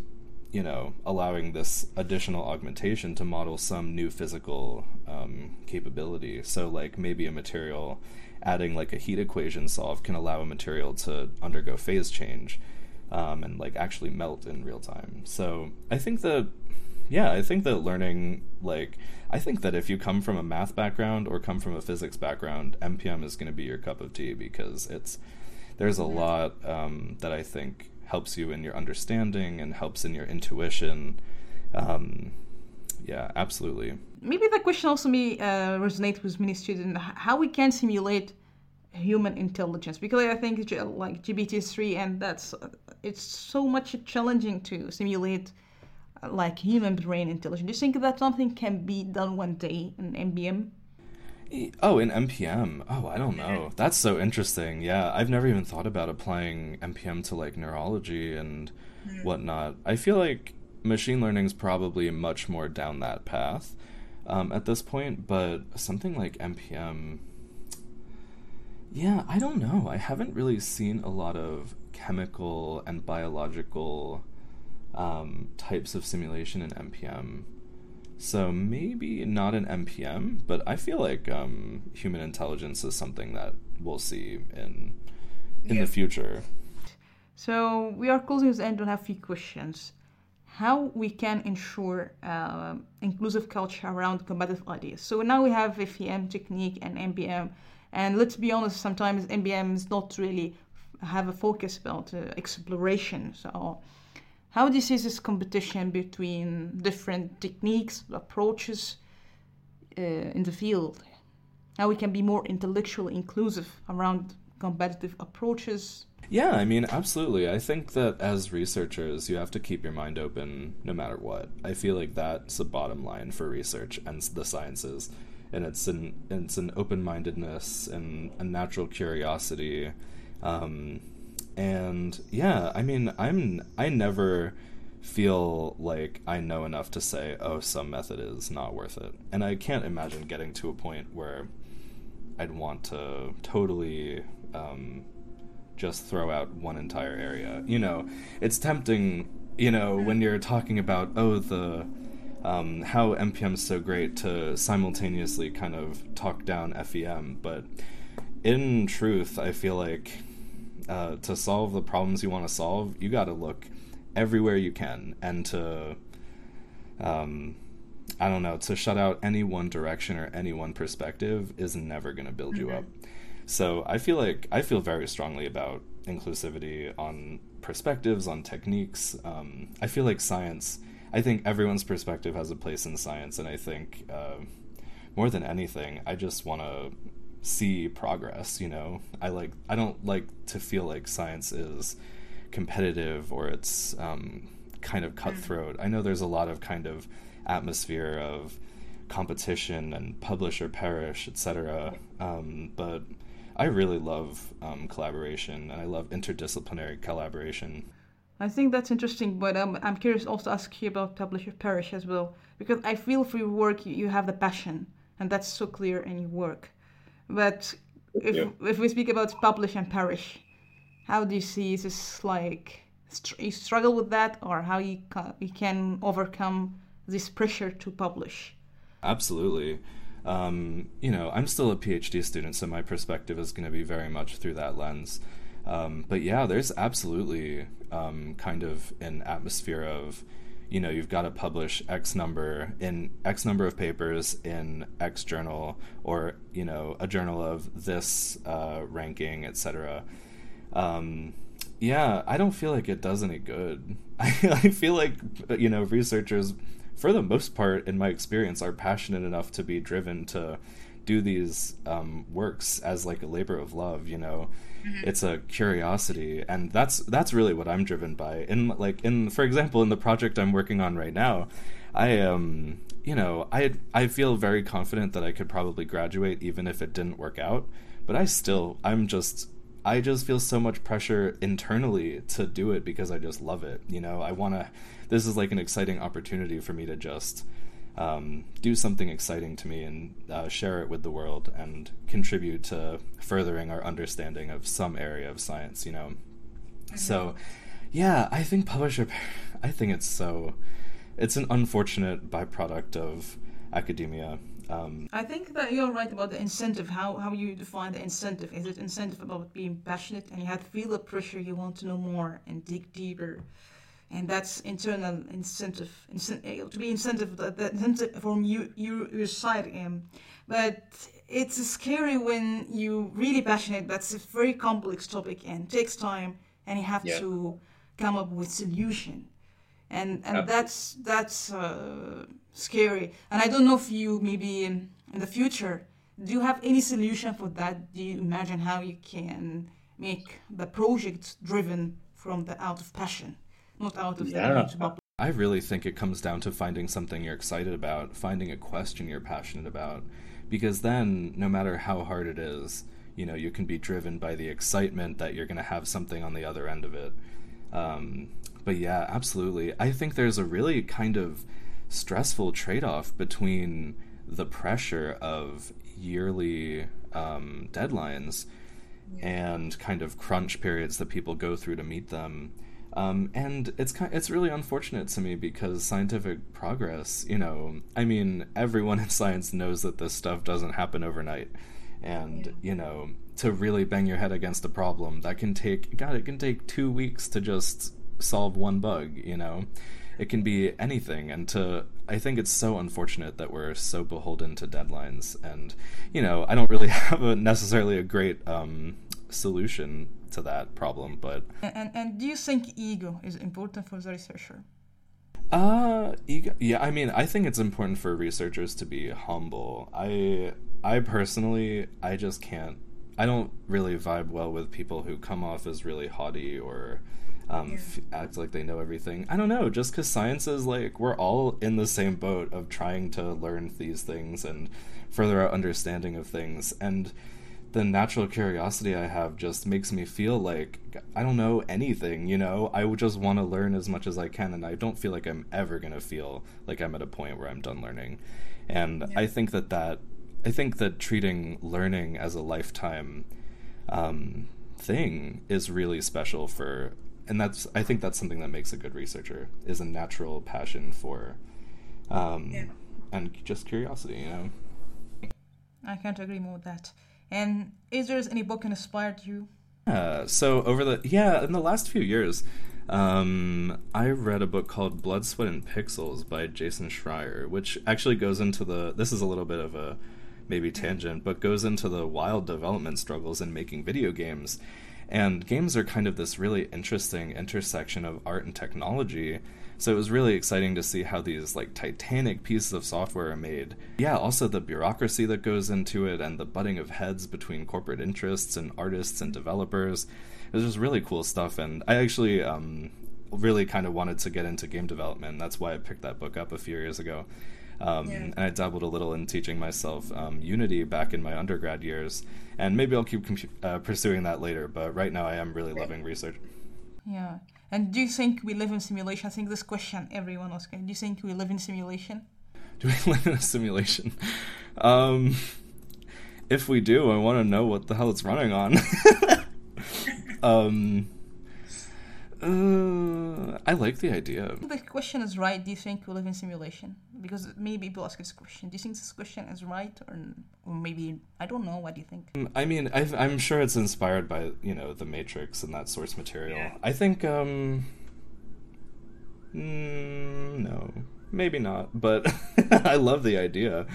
you know, allowing this additional augmentation to model some new physical um, capability. So, like maybe a material adding like a heat equation solve can allow a material to undergo phase change um, and like actually melt in real time. So, I think that, yeah, I think that learning, like, I think that if you come from a math background or come from a physics background, MPM is going to be your cup of tea because it's there's a lot um, that I think helps you in your understanding and helps in your intuition. Um, yeah, absolutely. Maybe the question also may uh, resonate with many students how we can simulate human intelligence because I think like GPT-3 and that's it's so much challenging to simulate uh, like human brain intelligence. Do you think that something can be done one day in MPM? Oh, in MPM. Oh, I don't know. That's so interesting. Yeah, I've never even thought about applying MPM to like neurology and hmm. whatnot. I feel like machine learning is probably much more down that path um, at this point, but something like MPM. Yeah, I don't know. I haven't really seen a lot of chemical and biological um, types of simulation in MPM. So maybe not an MPM, but I feel like um, human intelligence is something that we'll see in in yeah. the future. So we are closing the end. I have a few questions. How we can ensure uh, inclusive culture around combative ideas. So now we have FEM technique and MPM, and let's be honest, sometimes is not really have a focus about uh, exploration. So how you see this competition between different techniques, approaches uh, in the field? How we can be more intellectually inclusive around competitive approaches? Yeah, I mean, absolutely. I think that as researchers, you have to keep your mind open no matter what. I feel like that's the bottom line for research and the sciences. And it's an it's an open mindedness and a natural curiosity um, and yeah, I mean, I'm I never feel like I know enough to say, oh, some method is not worth it. And I can't imagine getting to a point where I'd want to totally um, just throw out one entire area. You know, it's tempting, you know, when you're talking about, oh, the. Um, how is so great to simultaneously kind of talk down FEM, but in truth, I feel like uh, to solve the problems you want to solve, you got to look everywhere you can, and to, um, I don't know, to shut out any one direction or any one perspective is never going to build mm-hmm. you up. So I feel like I feel very strongly about inclusivity on perspectives, on techniques. Um, I feel like science. I think everyone's perspective has a place in science, and I think uh, more than anything, I just want to see progress you know? I like i don't like to feel like science is competitive or it's um, kind of mm. cutthroat. I know there's a lot of kind of atmosphere of competition and publish or perish etc um, but i really love um, collaboration and i love interdisciplinary collaboration I think that's interesting, but um, I'm curious also to ask you about publish or perish as well, because I feel for your work you, you have the passion, and that's so clear in your work. But if yeah. if we speak about publish and perish, how do you see this like you struggle with that, or how you can, you can overcome this pressure to publish? Absolutely. Um, you know, I'm still a PhD student, so my perspective is going to be very much through that lens. Um, but yeah, there's absolutely um, kind of an atmosphere of you know you've got to publish x number in x number of papers in x journal or you know a journal of this uh, ranking etc um, yeah i don't feel like it does any good. I, [laughs] I feel like you know researchers for the most part in my experience are passionate enough to be driven to do these um, works as like a labor of love you know mm-hmm. it's a curiosity and that's that's really what i'm driven by in like in for example in the project i'm working on right now i am um, you know i i feel very confident that i could probably graduate even if it didn't work out but i still i'm just I just feel so much pressure internally to do it because I just love it. You know, I want to. This is like an exciting opportunity for me to just um, do something exciting to me and uh, share it with the world and contribute to furthering our understanding of some area of science, you know. Mm-hmm. So, yeah, I think publisher, I think it's so, it's an unfortunate byproduct of academia. Um, I think that you're right about the incentive. How how you define the incentive? Is it incentive about being passionate and you have to feel the pressure, you want to know more and dig deeper? And that's internal incentive, incentive to be incentive that, that incentive from you, you your side um, but it's scary when you really passionate that's a very complex topic and takes time and you have yeah. to come up with solution and and that's that's uh, scary. And I don't know if you maybe in, in the future do you have any solution for that? Do you imagine how you can make the project driven from the out of passion, not out of yeah. the I really think it comes down to finding something you're excited about, finding a question you're passionate about, because then no matter how hard it is, you know, you can be driven by the excitement that you're going to have something on the other end of it. Um, but yeah, absolutely. I think there's a really kind of stressful trade off between the pressure of yearly um, deadlines yeah. and kind of crunch periods that people go through to meet them um, and it's kind it's really unfortunate to me because scientific progress, you know, I mean, everyone [laughs] in science knows that this stuff doesn't happen overnight. And, yeah. you know, to really bang your head against a problem, that can take, God, it can take two weeks to just solve one bug, you know? It can be anything. And to, I think it's so unfortunate that we're so beholden to deadlines. And, you know, I don't really [laughs] have a, necessarily a great um, solution to that problem. But and and do you think ego is important for the researcher? Uh, ego. Yeah, I mean, I think it's important for researchers to be humble. I I personally, I just can't. I don't really vibe well with people who come off as really haughty or um, yeah. f- act like they know everything. I don't know, just because science is like, we're all in the same boat of trying to learn these things and further our understanding of things. And the natural curiosity I have just makes me feel like I don't know anything, you know? I would just want to learn as much as I can, and I don't feel like I'm ever going to feel like I'm at a point where I'm done learning. And yeah. I think that that, I think that treating learning as a lifetime um, thing is really special for, and that's, I think that's something that makes a good researcher, is a natural passion for, um, yeah. and just curiosity, you know? I can't agree more with that. And is there any book that inspired you? Uh, so over the yeah, in the last few years, um, I read a book called Blood, Sweat, and Pixels by Jason Schreier, which actually goes into the. This is a little bit of a maybe tangent, but goes into the wild development struggles in making video games. And games are kind of this really interesting intersection of art and technology so it was really exciting to see how these like titanic pieces of software are made. Yeah, also the bureaucracy that goes into it and the butting of heads between corporate interests and artists and developers. It was just really cool stuff and I actually um, really kind of wanted to get into game development. That's why I picked that book up a few years ago. Um, yeah. And I dabbled a little in teaching myself um, Unity back in my undergrad years, and maybe I'll keep uh, pursuing that later. But right now, I am really loving research. Yeah, and do you think we live in simulation? I think this question everyone was asking. Do you think we live in simulation? [laughs] Do we live in a simulation? Um, if we do, I want to know what the hell it's running on. [laughs] um, uh, I like the idea. The question is right. Do you think we live in simulation? Because maybe people ask this question. Do you think this question is right, or, or maybe I don't know. What do you think? Mm, I mean, i am sure it's inspired by you know the Matrix and that source material. Yeah. I think, um, mm, no, maybe not. But [laughs] I love the idea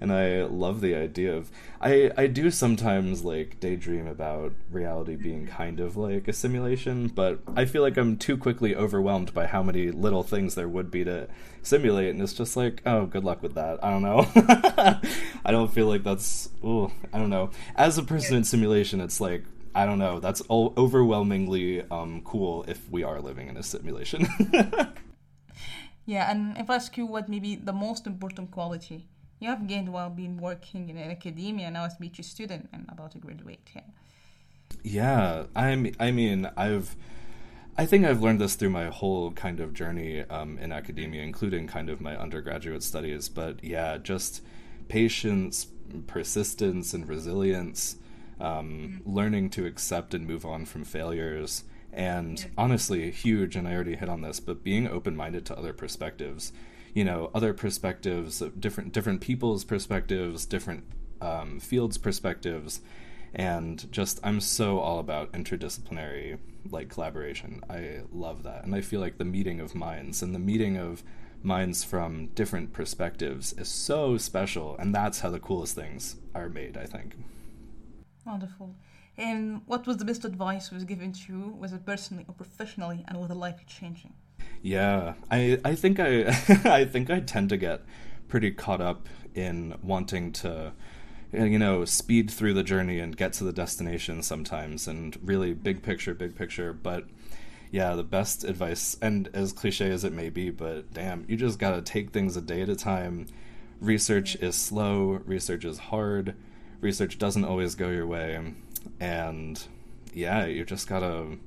and I love the idea of I I do sometimes like daydream about reality being kind of like a simulation, but I feel like I'm too quickly overwhelmed by how many little things there would be to simulate, and it's just like, oh, good luck with that. I don't know. [laughs] I don't feel like that's. Ooh, I don't know. As a person in simulation, it's like I don't know. That's all overwhelmingly um, cool if we are living in a simulation. [laughs] yeah, and if I ask you what maybe the most important quality you have gained while being working in academia now as a PhD student and about to graduate. here. Yeah, I'm. I mean, I've. I think I've learned this through my whole kind of journey um, in academia, including kind of my undergraduate studies. But yeah, just patience, persistence, and resilience. Um, mm-hmm. Learning to accept and move on from failures, and honestly, huge. And I already hit on this, but being open minded to other perspectives you know other perspectives different different people's perspectives different um, fields perspectives. And just i'm so all about interdisciplinary like collaboration. I love that. And i feel like the meeting of minds and the meeting of minds from different perspectives is so special. And that's how the coolest things are made i think. Wonderful. And what was the best advice was given to you was it personally or professionally and was it life changing Yeah, I I think I [laughs] I think I tend to get pretty caught up in wanting to you know speed through the journey and get to the destination sometimes and really big picture big picture. But yeah the best advice and as cliche as it may be but damn you just got to take things a day at a time. Research is slow research is hard research doesn't always go your way. And yeah you just got to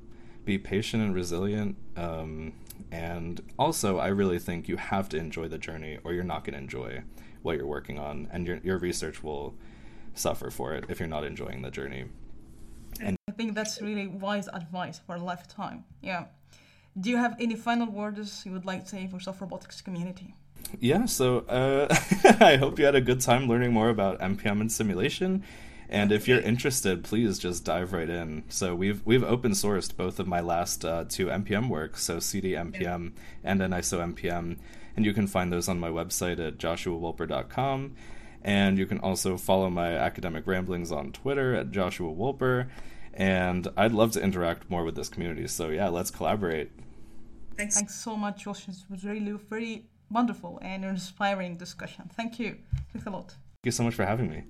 be patient and resilient. Um, and also, I really think you have to enjoy the journey, or you're not going to enjoy what you're working on, and your your research will suffer for it if you're not enjoying the journey. And I think that's really wise advice for a lifetime. Yeah. Do you have any final words you would like to say for soft robotics community? Yeah, so uh, [laughs] I hope you had a good time learning more about MPM and simulation. And if you're interested, please just dive right in. So we've we've open sourced both of my last uh, two MPM works, so CD MPM and AnisoMPM, and you can find those on my website at joshuahwolper.com. And you can also follow my academic ramblings on Twitter at Joshuah Wolper. And I'd love to interact more with this community. So yeah, let's collaborate. Thanks. Thanks so much, Josh. It was really very wonderful and inspiring discussion. Thank you. Thanks a lot. Thank you so much for having me.